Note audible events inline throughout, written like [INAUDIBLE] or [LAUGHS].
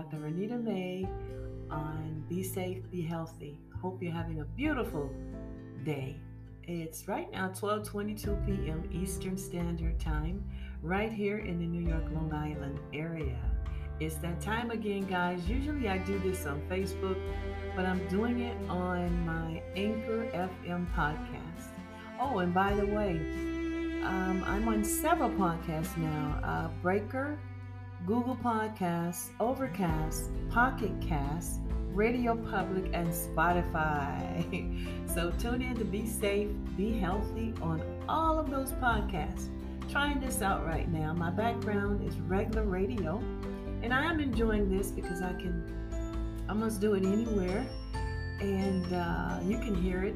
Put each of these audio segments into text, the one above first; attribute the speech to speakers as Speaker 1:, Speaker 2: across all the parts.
Speaker 1: Dr. Renita May on Be Safe, Be Healthy. Hope you're having a beautiful day. It's right now 12:22 p.m. Eastern Standard Time, right here in the New York Long Island area. It's that time again, guys. Usually I do this on Facebook, but I'm doing it on my Anchor FM podcast. Oh, and by the way, um, I'm on several podcasts now uh, Breaker, Google Podcasts, Overcast, Pocket Cast, Radio Public, and Spotify. [LAUGHS] so tune in to be safe, be healthy on all of those podcasts. Trying this out right now. My background is regular radio, and I am enjoying this because I can almost do it anywhere, and uh, you can hear it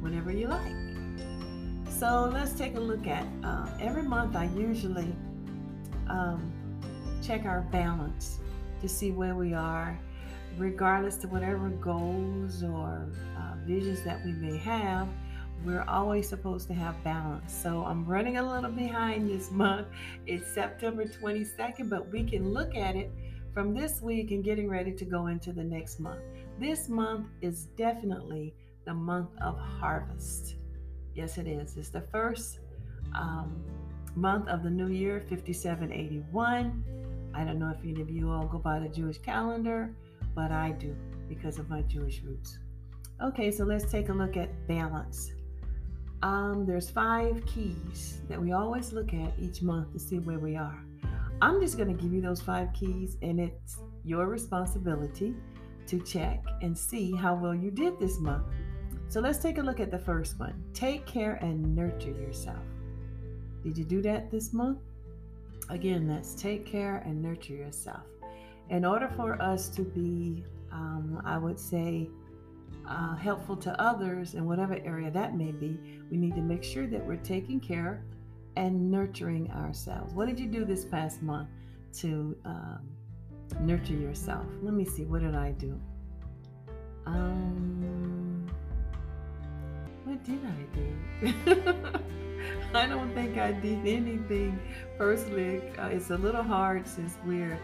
Speaker 1: whenever you like. So let's take a look at uh, every month. I usually um, check our balance to see where we are, regardless to whatever goals or uh, visions that we may have. We're always supposed to have balance. So I'm running a little behind this month. It's September 22nd, but we can look at it from this week and getting ready to go into the next month. This month is definitely the month of harvest. Yes, it is. It's the first um, month of the new year, 5781. I don't know if any of you all go by the Jewish calendar, but I do because of my Jewish roots. Okay, so let's take a look at balance. Um, there's five keys that we always look at each month to see where we are. I'm just going to give you those five keys, and it's your responsibility to check and see how well you did this month. So let's take a look at the first one. Take care and nurture yourself. Did you do that this month? Again, that's take care and nurture yourself. In order for us to be, um, I would say, uh, helpful to others in whatever area that may be, we need to make sure that we're taking care and nurturing ourselves. What did you do this past month to um, nurture yourself? Let me see. What did I do? Um, what did I do? [LAUGHS] I don't think I did anything personally. Uh, it's a little hard since we're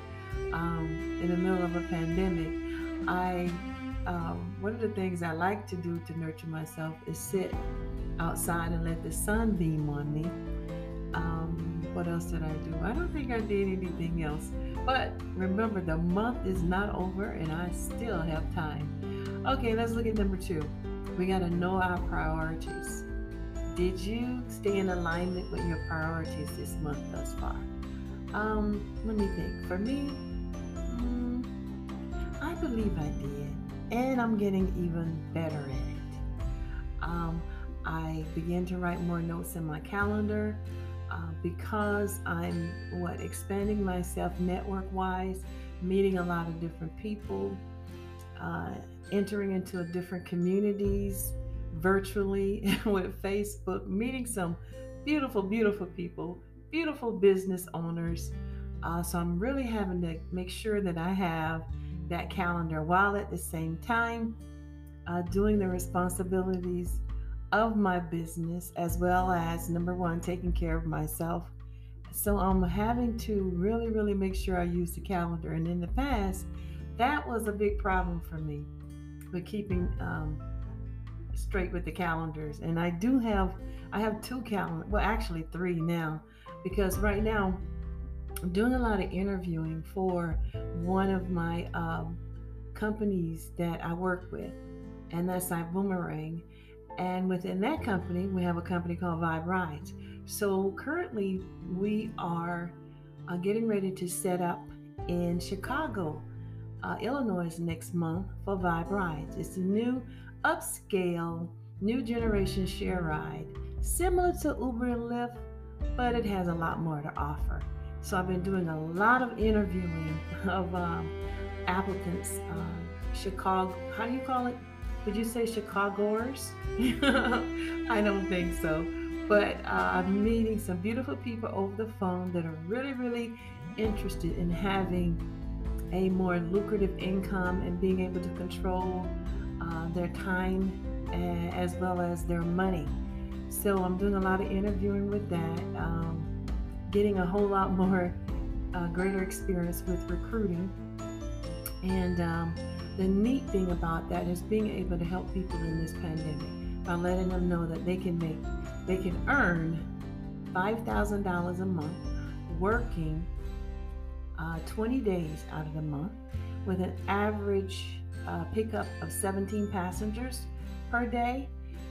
Speaker 1: um, in the middle of a pandemic. I um, one of the things I like to do to nurture myself is sit outside and let the sun beam on me. Um, what else did I do? I don't think I did anything else. But remember, the month is not over and I still have time. Okay, let's look at number two. We got to know our priorities. Did you stay in alignment with your priorities this month thus far? Um, let me think. For me, mm, I believe I did, and I'm getting even better at it. Um, I began to write more notes in my calendar uh, because I'm what expanding myself network wise, meeting a lot of different people uh, entering into different communities virtually [LAUGHS] with Facebook, meeting some beautiful, beautiful people, beautiful business owners. Uh, so I'm really having to make sure that I have that calendar while at the same time uh, doing the responsibilities of my business as well as number one, taking care of myself. So I'm having to really, really make sure I use the calendar. And in the past, that was a big problem for me with keeping um, straight with the calendars. And I do have, I have two calendars, well, actually three now, because right now I'm doing a lot of interviewing for one of my um, companies that I work with, and that's iBoomerang. And within that company, we have a company called Vibe Rides. So currently, we are uh, getting ready to set up in Chicago uh, Illinois next month for Vibe Rides. It's a new upscale, new generation share ride, similar to Uber and Lyft, but it has a lot more to offer. So I've been doing a lot of interviewing [LAUGHS] of um, applicants, uh, Chicago, how do you call it? Would you say Chicagoers? [LAUGHS] I don't think so. But uh, I'm meeting some beautiful people over the phone that are really, really interested in having a more lucrative income and being able to control uh, their time as well as their money. So I'm doing a lot of interviewing with that. Um, getting a whole lot more uh, greater experience with recruiting. And um, the neat thing about that is being able to help people in this pandemic by letting them know that they can make, they can earn $5,000 a month working uh, 20 days out of the month with an average uh, pickup of 17 passengers per day.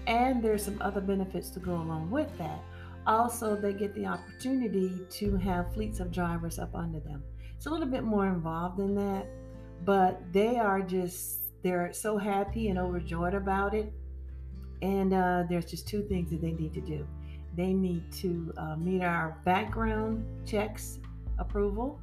Speaker 1: And there's some other benefits to go along with that. Also, they get the opportunity to have fleets of drivers up under them. It's a little bit more involved than that, but they are just, they're so happy and overjoyed about it. And uh, there's just two things that they need to do they need to uh, meet our background checks approval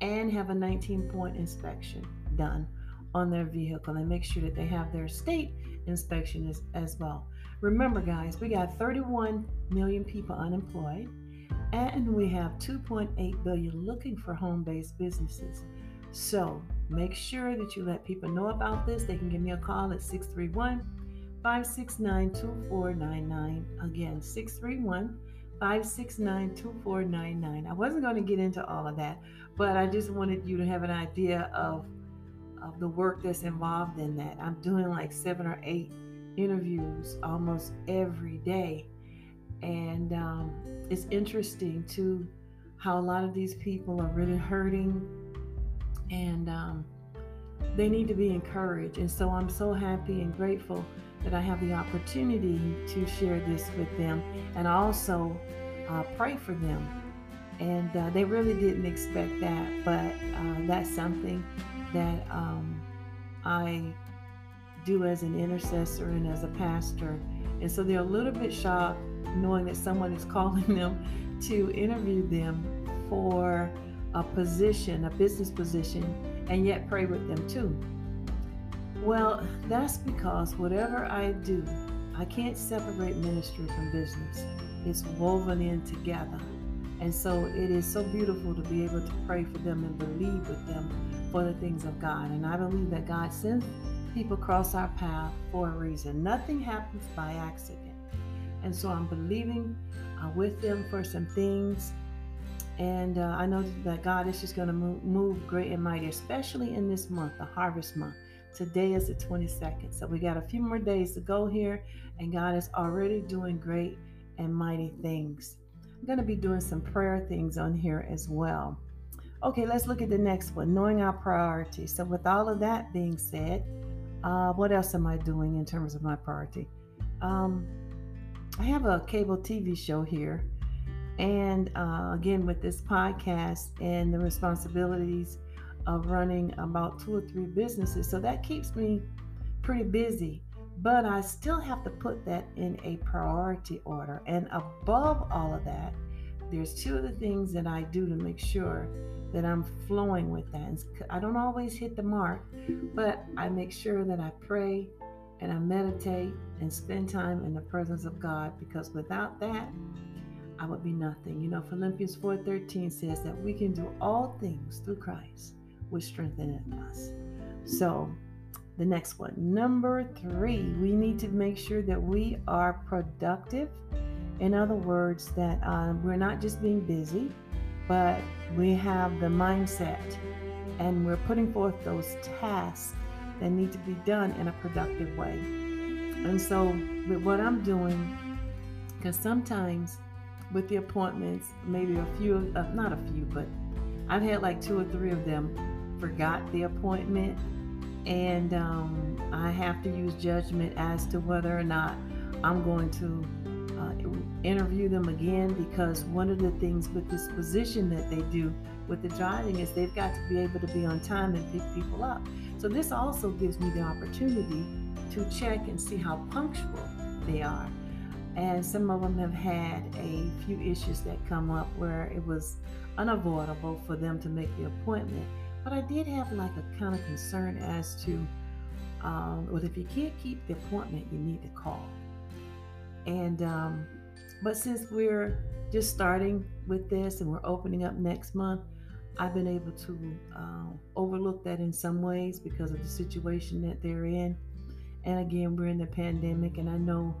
Speaker 1: and have a 19 point inspection done on their vehicle and make sure that they have their state inspection as, as well. Remember, guys, we got 31 million people unemployed and we have 2.8 billion looking for home based businesses. So make sure that you let people know about this. They can give me a call at 631 569 2499. Again, 631 569 2499. I wasn't going to get into all of that, but I just wanted you to have an idea of, of the work that's involved in that. I'm doing like seven or eight interviews almost every day. And um, it's interesting too how a lot of these people are really hurting and um, they need to be encouraged. And so I'm so happy and grateful that I have the opportunity to share this with them and also uh, pray for them. And uh, they really didn't expect that, but uh, that's something that um, I do as an intercessor and as a pastor. And so they're a little bit shocked knowing that someone is [LAUGHS] calling them to interview them for a position, a business position, and yet pray with them too. Well, that's because whatever I do, I can't separate ministry from business. It's woven in together. And so it is so beautiful to be able to pray for them and believe with them for the things of God. And I believe that God sends people cross our path for a reason. Nothing happens by accident. And so I'm believing uh, with them for some things. And uh, I know that God is just going to move, move great and mighty, especially in this month, the harvest month. Today is the 22nd. So we got a few more days to go here, and God is already doing great and mighty things. I'm going to be doing some prayer things on here as well. Okay, let's look at the next one knowing our priorities. So, with all of that being said, uh, what else am I doing in terms of my priority? Um, I have a cable TV show here. And uh, again, with this podcast and the responsibilities of running about two or three businesses. So that keeps me pretty busy. But I still have to put that in a priority order. And above all of that, there's two of the things that I do to make sure that I'm flowing with that. And I don't always hit the mark, but I make sure that I pray and I meditate and spend time in the presence of God because without that, I would be nothing. You know, Philippians 4:13 says that we can do all things through Christ which strengtheneth us. So, the next one, number three, we need to make sure that we are productive. In other words, that um, we're not just being busy, but we have the mindset and we're putting forth those tasks that need to be done in a productive way. And so, with what I'm doing, because sometimes with the appointments, maybe a few, uh, not a few, but I've had like two or three of them forgot the appointment, and um, I have to use judgment as to whether or not I'm going to uh, interview them again because one of the things with this position that they do with the driving is they've got to be able to be on time and pick people up. So this also gives me the opportunity to check and see how punctual they are. And some of them have had a few issues that come up where it was unavoidable for them to make the appointment. But I did have like a kind of concern as to, um, well, if you can't keep the appointment, you need to call. And, um, but since we're just starting with this and we're opening up next month, I've been able to uh, overlook that in some ways because of the situation that they're in. And again, we're in the pandemic, and I know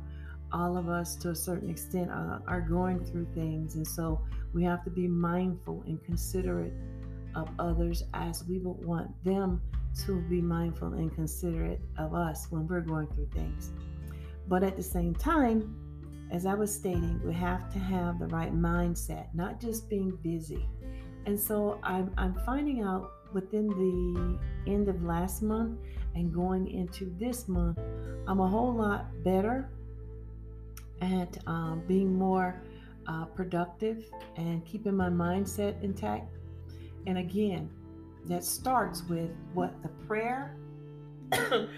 Speaker 1: all of us to a certain extent uh, are going through things. And so we have to be mindful and considerate of others as we would want them to be mindful and considerate of us when we're going through things. But at the same time, as I was stating, we have to have the right mindset, not just being busy. And so I'm, I'm finding out within the end of last month and going into this month, I'm a whole lot better at um, being more uh, productive and keeping my mindset intact. And again, that starts with what the prayer, [COUGHS]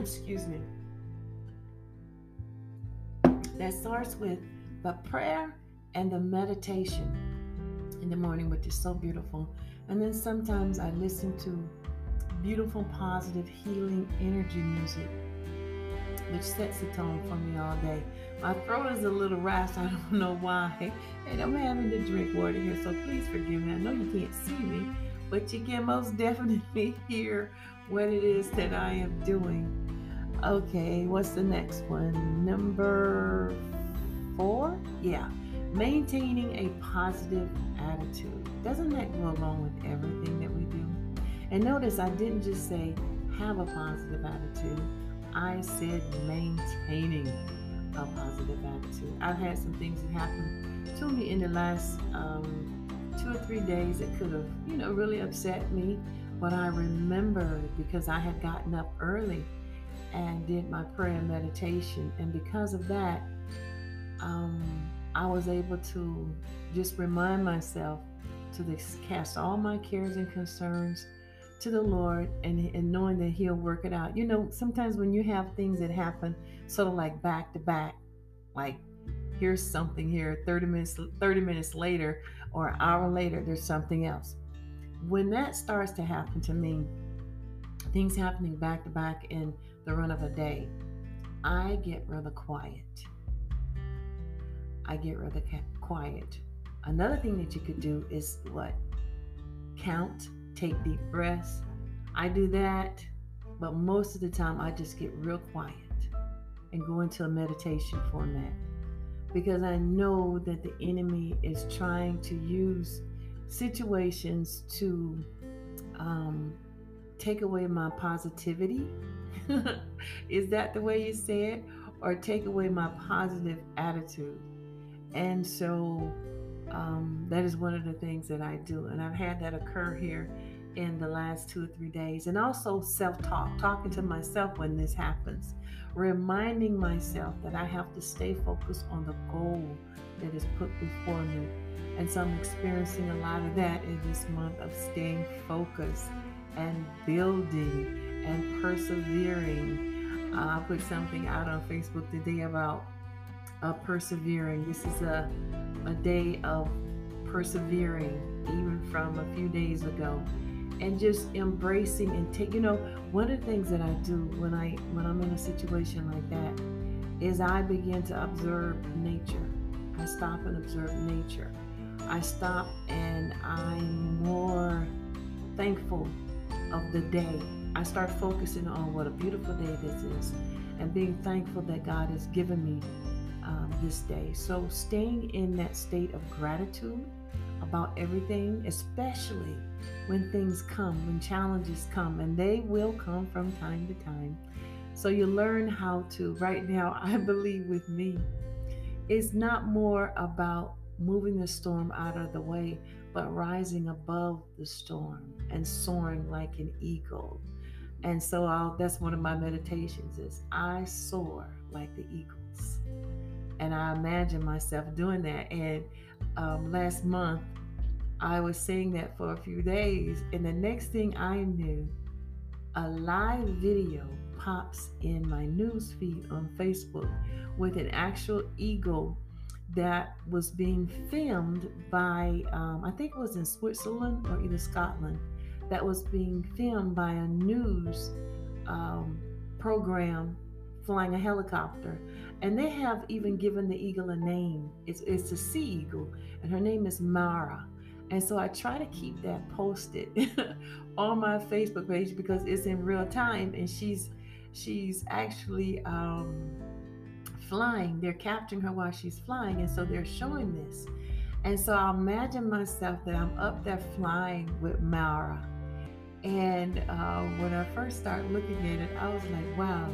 Speaker 1: excuse me, that starts with the prayer and the meditation in the morning, which is so beautiful. And then sometimes I listen to beautiful, positive, healing energy music, which sets the tone for me all day. My throat is a little rasped. I don't know why. And I'm having to drink water here, so please forgive me. I know you can't see me, but you can most [LAUGHS] definitely hear what it is that I am doing. Okay, what's the next one? Number four? Yeah, maintaining a positive attitude. Doesn't that go along with everything that we do? And notice I didn't just say have a positive attitude, I said maintaining a positive attitude. I've had some things that happened to me in the last um, two or three days that could have, you know, really upset me. But I remember because I had gotten up early and did my prayer and meditation. And because of that, um, I was able to just remind myself to cast all my cares and concerns to the Lord and, and knowing that He'll work it out. You know, sometimes when you have things that happen sort of like back to back, like here's something here, 30 minutes 30 minutes later or an hour later, there's something else. When that starts to happen to me, things happening back to back in the run of a day, I get rather quiet. I get rather quiet. Another thing that you could do is what? Count, take deep breaths. I do that, but most of the time I just get real quiet and go into a meditation format because I know that the enemy is trying to use situations to um, take away my positivity [LAUGHS] Is that the way you say it? Or take away my positive attitude. And so um, that is one of the things that I do. And I've had that occur here in the last two or three days. And also self talk, talking to myself when this happens, reminding myself that I have to stay focused on the goal that is put before me. And so I'm experiencing a lot of that in this month of staying focused and building and persevering. Uh, I put something out on Facebook today about uh, persevering. This is a, a day of persevering, even from a few days ago, and just embracing and take. You know, one of the things that I do when I when I'm in a situation like that is I begin to observe nature. I stop and observe nature. I stop and I'm more thankful of the day I start focusing on what a beautiful day this is and being thankful that God has given me um, this day. So, staying in that state of gratitude about everything, especially when things come, when challenges come, and they will come from time to time. So, you learn how to, right now, [LAUGHS] I believe with me, it's not more about moving the storm out of the way, but rising above the storm and soaring like an eagle and so I'll, that's one of my meditations is I soar like the eagles. And I imagine myself doing that. And um, last month, I was saying that for a few days. And the next thing I knew, a live video pops in my news feed on Facebook with an actual eagle that was being filmed by, um, I think it was in Switzerland or either Scotland that was being filmed by a news um, program flying a helicopter. And they have even given the eagle a name. It's, it's a sea eagle, and her name is Mara. And so I try to keep that posted [LAUGHS] on my Facebook page because it's in real time, and she's she's actually um, flying. They're capturing her while she's flying. And so they're showing this. And so I imagine myself that I'm up there flying with Mara. And uh, when I first started looking at it, I was like, wow.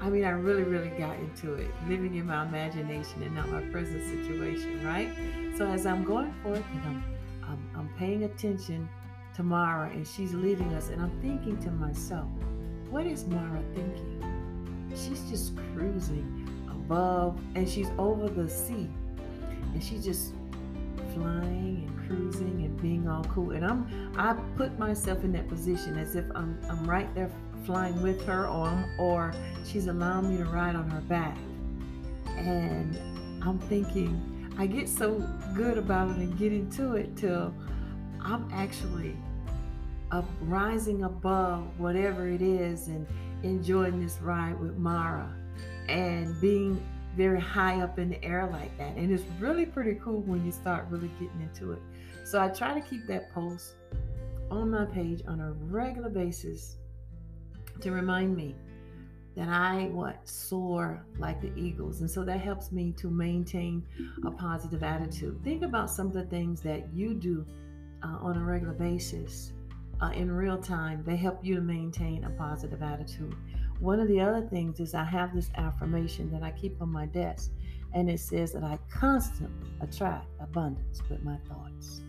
Speaker 1: I mean, I really, really got into it, living in my imagination and not my present situation, right? So as I'm going forth and I'm, I'm, I'm paying attention to Mara and she's leading us, and I'm thinking to myself, what is Mara thinking? She's just cruising above and she's over the sea and she's just flying and cruising and being all cool. And I'm I put myself in that position as if I'm I'm right there flying with her or I'm, or she's allowing me to ride on her back. And I'm thinking I get so good about it and get into it till I'm actually up rising above whatever it is and enjoying this ride with Mara and being very high up in the air like that. And it's really pretty cool when you start really getting into it. So I try to keep that post on my page on a regular basis to remind me that I what soar like the eagles. And so that helps me to maintain a positive attitude. Think about some of the things that you do uh, on a regular basis uh, in real time. They help you to maintain a positive attitude. One of the other things is I have this affirmation that I keep on my desk, and it says that I constantly attract abundance with my thoughts.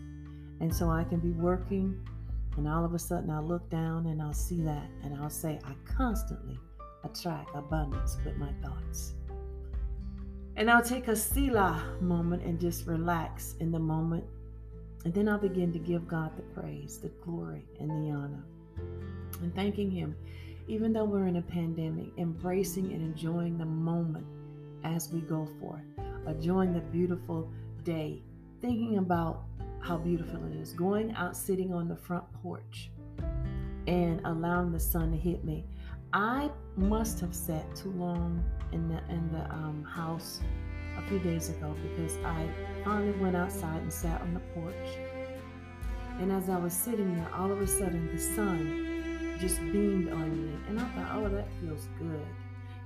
Speaker 1: And so I can be working, and all of a sudden I look down and I'll see that, and I'll say, I constantly attract abundance with my thoughts. And I'll take a Selah moment and just relax in the moment. And then I'll begin to give God the praise, the glory, and the honor. And thanking Him even though we're in a pandemic, embracing and enjoying the moment as we go forth, enjoying the beautiful day, thinking about how beautiful it is, going out sitting on the front porch and allowing the sun to hit me. I must have sat too long in the in the um, house a few days ago because I finally went outside and sat on the porch. And as I was sitting there, all of a sudden the sun just beamed on me. And I thought, oh, that feels good.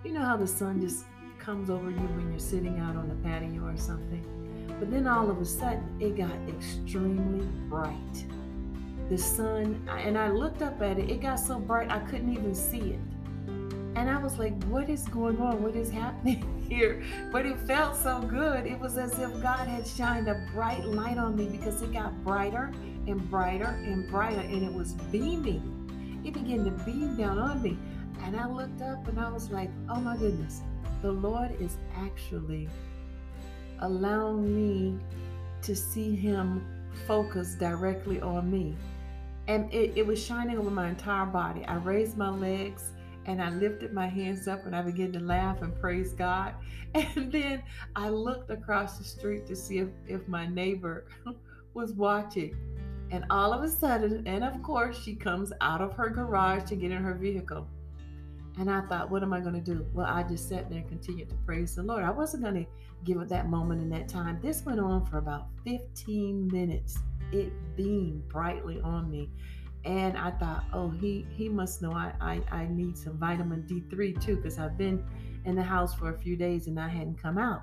Speaker 1: You know how the sun just comes over you when you're sitting out on the patio or something? But then all of a sudden, it got extremely bright. The sun, and I looked up at it, it got so bright I couldn't even see it. And I was like, what is going on? What is happening [LAUGHS] here? But it felt so good. It was as if God had shined a bright light on me because it got brighter and brighter and brighter, and it was beaming It began to beam down on me. And I looked up and I was like, oh my goodness, the Lord is actually allowing me to see Him focus directly on me. And it, it was shining over my entire body. I raised my legs and I lifted my hands up and I began to laugh and praise God. [LAUGHS] And then I looked across the street to see if, if my neighbor [LAUGHS] was watching. And all of a sudden, and of course, she comes out of her garage to get in her vehicle. And I thought, what am I going to do? Well, I just sat there and continued to praise the Lord. I wasn't going to give it that moment in that time. This went on for about 15 minutes. It beamed brightly on me. And I thought, oh, he he must know I, I, I need some vitamin D3 too, because I've been in the house for a few days and I hadn't come out.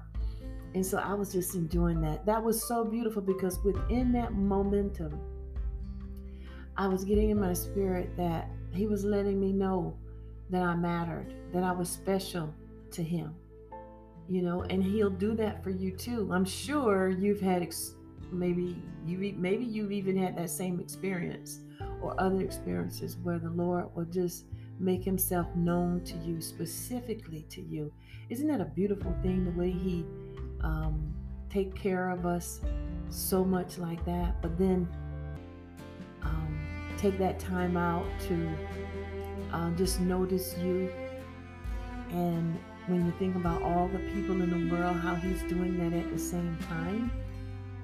Speaker 1: And so I was just enjoying that. That was so beautiful because within that momentum, I was getting in my spirit that He was letting me know that I mattered, that I was special to Him. You know, and He'll do that for you too. I'm sure you've had ex- maybe you maybe you've even had that same experience or other experiences where the Lord will just make Himself known to you specifically to you. Isn't that a beautiful thing? The way He um, take care of us so much like that, but then um, take that time out to uh, just notice you. And when you think about all the people in the world, how he's doing that at the same time,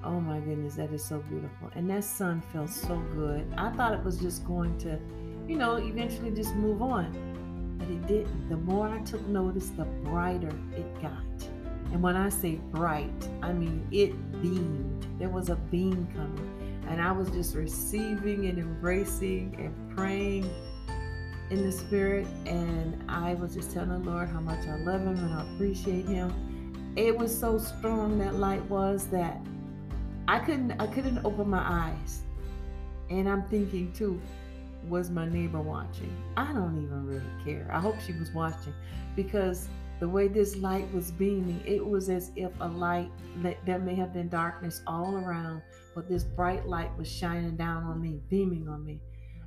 Speaker 1: oh my goodness, that is so beautiful. And that sun felt so good. I thought it was just going to, you know, eventually just move on. But it didn't. The more I took notice, the brighter it got. And when I say bright, I mean it beamed. There was a beam coming. And I was just receiving and embracing and praying in the spirit, and I was just telling the Lord how much I love Him and I appreciate Him. It was so strong that light was that I couldn't I couldn't open my eyes, and I'm thinking too, was my neighbor watching? I don't even really care. I hope she was watching because the way this light was beaming, it was as if a light that there may have been darkness all around, but this bright light was shining down on me, beaming on me.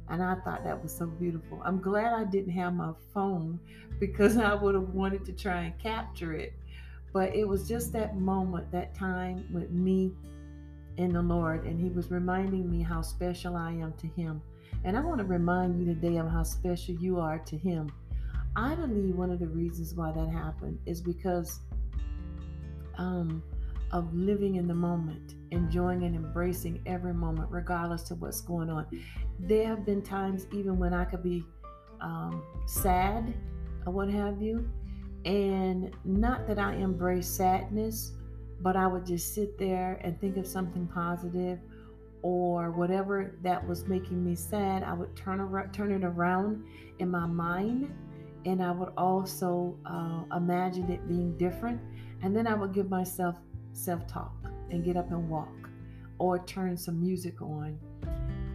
Speaker 1: And I thought that was so beautiful. I'm glad I didn't have my phone because [LAUGHS] I would have wanted to try and capture it. But it was just that moment, that time with me and the Lord. And He was reminding me how special I am to Him. And I want to remind you today of how special you are to Him. I believe one of the reasons why that happened is because um, of living in the moment, enjoying and embracing every moment, regardless of what's going on. There have been times even when I could be um, sad or what have you, and not that I embrace sadness, but I would just sit there and think of something positive or whatever that was making me sad. I would turn around, turn it around in my mind and I would also uh, imagine it being different. And then I would give myself self talk and get up and walk or turn some music on.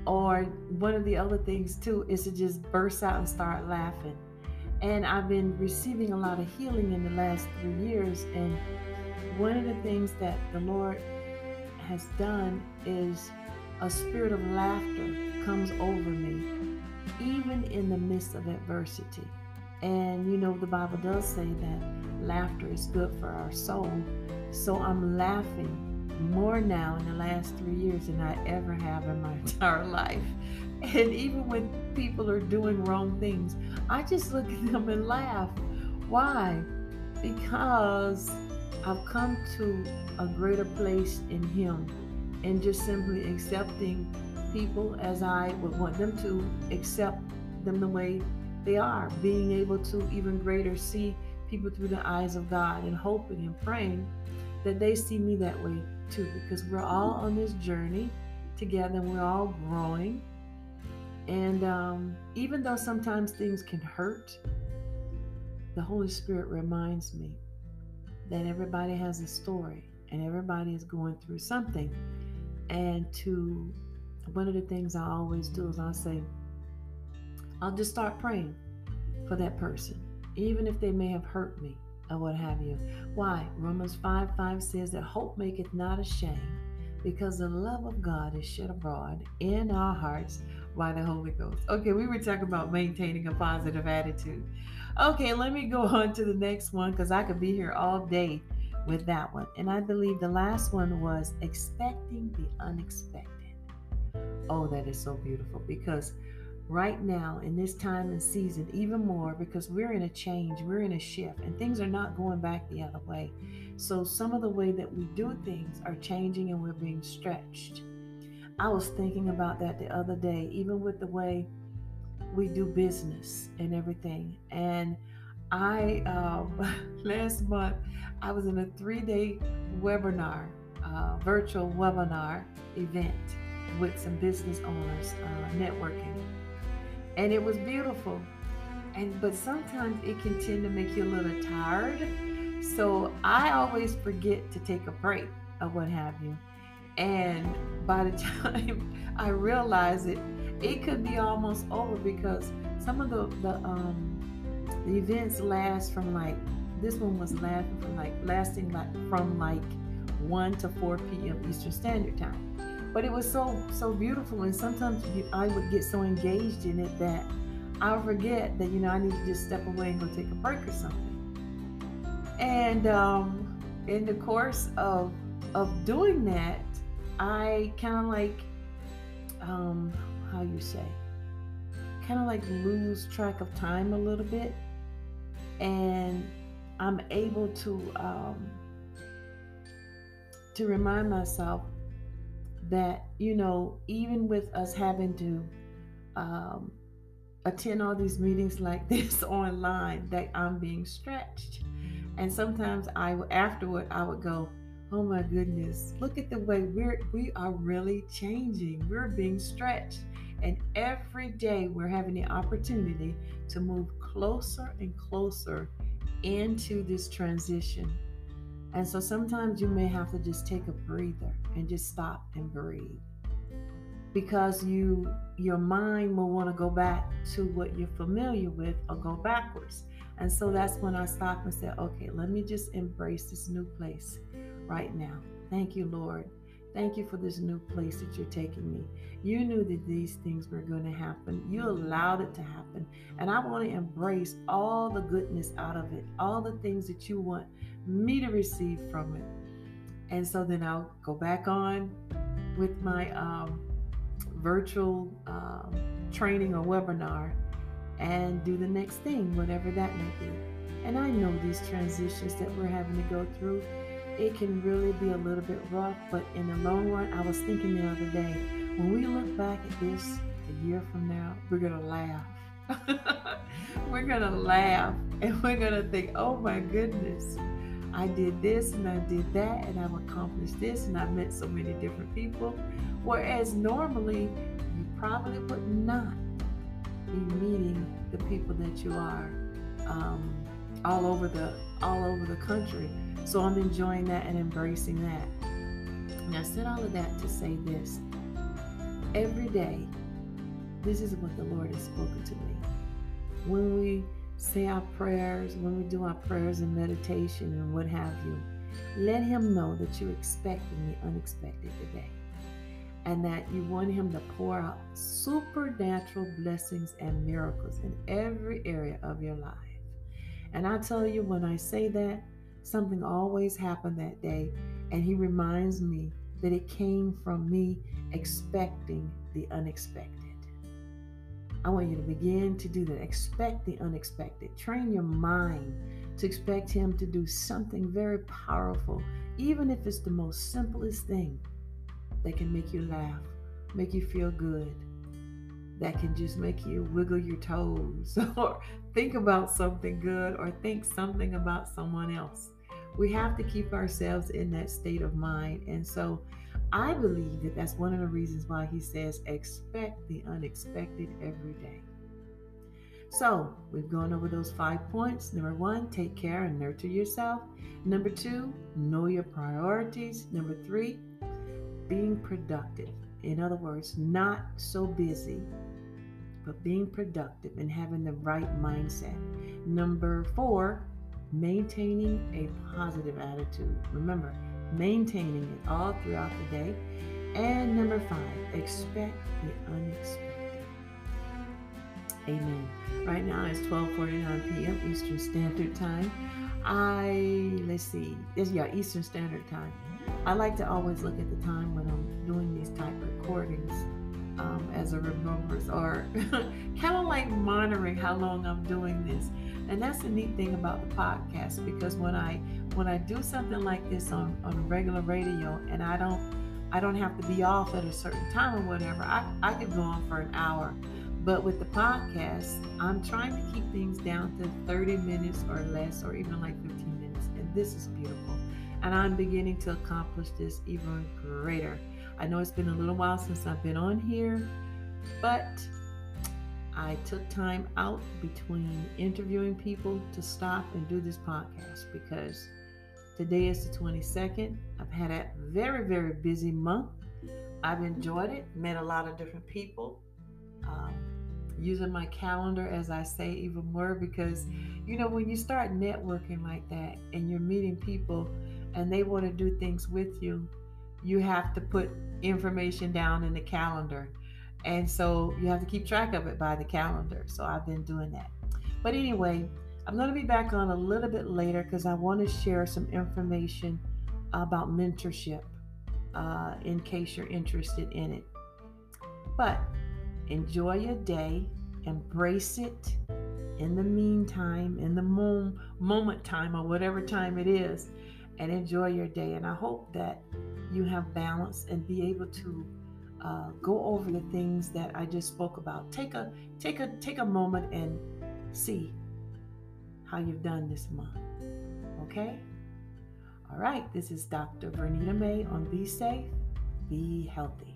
Speaker 1: Or one of the other things too is to just burst out and start laughing. And I've been receiving a lot of healing in the last three years. And one of the things that the Lord has done is a spirit of laughter comes over me, even in the midst of adversity. And you know, the Bible does say that laughter is good for our soul. So I'm laughing more now in the last three years than I ever have in my [LAUGHS] entire life. And even when people are doing wrong things, I just look at them and laugh. Why? Because I've come to a greater place in Him and just simply accepting people as I would want them to accept them the way they are, being able to even greater see people through the eyes of God and hoping and praying that they see me that way too, because we're all on this journey together and we're all growing. And um, even though sometimes things can hurt, the Holy Spirit reminds me that everybody has a story and everybody is going through something. And to one of the things I always do is I say, I'll just start praying for that person, even if they may have hurt me or what have you. Why? Romans 5 5 says that hope maketh not ashamed, because the love of God is shed abroad in our hearts by the Holy Ghost. Okay, we were talking about maintaining a positive attitude. Okay, let me go [LAUGHS] on to the next one because I could be here all day with that one. And I believe the last one was expecting the unexpected. Oh, that is so beautiful because right now in this time and season even more because we're in a change, we're in a shift, and things are not going back the other way. So some of the way that we do things are changing and we're being stretched. I was thinking about that the other day, even with the way we do business and everything. And I, uh, [LAUGHS] last month, I was in a three day webinar, uh, virtual webinar event with some business owners, uh, networking and it was beautiful. And but sometimes it can tend to make you a little tired. So I always forget to take a break or what have you. And by the [LAUGHS] time I realize it, it could be almost over because some of the the um the events last from like this one was lasting from like lasting like from like 1 to 4 p.m. Eastern Standard Time but it was so so beautiful and sometimes i would get so engaged in it that i'll forget that you know i need to just step away and go take a break or something and um, in the course of of doing that i kind of like um how you say kind of like lose track of time a little bit and i'm able to um to remind myself that, you know, even with us having to um, attend all these meetings [LAUGHS] like this online, that I'm being stretched. And sometimes I, afterward, I would go, Oh my goodness. Look at the way we're we are really changing. We're being stretched. And every day we're having the opportunity to move closer and closer into this transition. And so sometimes you may have to just take a breather and just stop and breathe. Because you your mind will want to go back to what you're familiar with or go backwards. And so that's when I stop and say, okay, let me just embrace this new place right now. Thank you, Lord. Thank you for this new place that you're taking me. You knew that these things were going to happen. You allowed it to happen. And I want to embrace all the goodness out of it, all the things that you want me to receive from it. And so then I'll go back on with my um, virtual um, training or webinar and do the next thing, whatever that may be. And I know these transitions that we're having to go through it can really be a little bit rough, but in the long run, I was thinking the other day, when we look back at this a year from now, we're going to laugh. [LAUGHS] we're going to laugh and we're going to think, oh my goodness, I did this and I did that and I've accomplished this and I've met so many different people. Whereas normally, you probably would not be meeting the people that you are um, all over the all over the country so I'm enjoying that and embracing that. And I said all of that to say this. Every day, this is what the Lord has spoken to me. When we say our prayers, when we do our prayers and meditation and what have you, let Him know that you're expecting the unexpected today and that you want Him to pour out supernatural blessings and miracles in every area of your life. And I tell you, when I say that, Something always happened that day, and he reminds me that it came from me expecting the unexpected. I want you to begin to do that. Expect the unexpected. Train your mind to expect Him to do something very powerful, even if it's the most simplest thing that can make you laugh, make you feel good, that can just make you wiggle your toes, [LAUGHS] or think about something good, or think something about someone else we have to keep ourselves in that state of mind. And so I believe that that's one of the reasons why he says, expect the unexpected every day. So we've gone over those five points. Number one, take care and nurture yourself. Number two, know your priorities. Number three, being productive. In other words, not so busy, but being productive and having the right mindset. Number four, maintaining a positive attitude. Remember, maintaining it all throughout the day. And number five, expect the unexpected. Amen. Right now it's 12:49 p.m. Eastern Standard Time. I let's see, it's yeah Eastern Standard Time. I like to always look at the time when I'm doing these type recordings as a remembrance, or kind of like monitoring how long I'm doing this. And that's the neat thing about the podcast because when I when I do something like this on, on regular radio and I don't I don't have to be off at a certain time or whatever, I, I could go on for an hour. But with the podcast, I'm trying to keep things down to 30 minutes or less, or even like 15 minutes. And this is beautiful. And I'm beginning to accomplish this even greater. I know it's been a little while since I've been on here, but I took time out between interviewing people to stop and do this podcast because today is the 22nd. I've had a very, very busy month. I've enjoyed it, met a lot of different people. Um, using my calendar, as I say, even more because, you know, when you start networking like that and you're meeting people and they want to do things with you, you have to put information down in the calendar and so you have to keep track of it by the calendar. So I've been doing that. But anyway, I'm going to be back on a little bit later because I want to share some information about mentorship uh, in case you're interested in it. But enjoy your day, embrace it in the meantime, in the mom- moment time, or whatever time it is, and enjoy your day. And I hope that you have balance and be able to uh, go over the things that I just spoke about. Take a take a take a moment and see how you've done this month. Okay? All right, this is Dr. Vernita May on Be Safe, Be Healthy.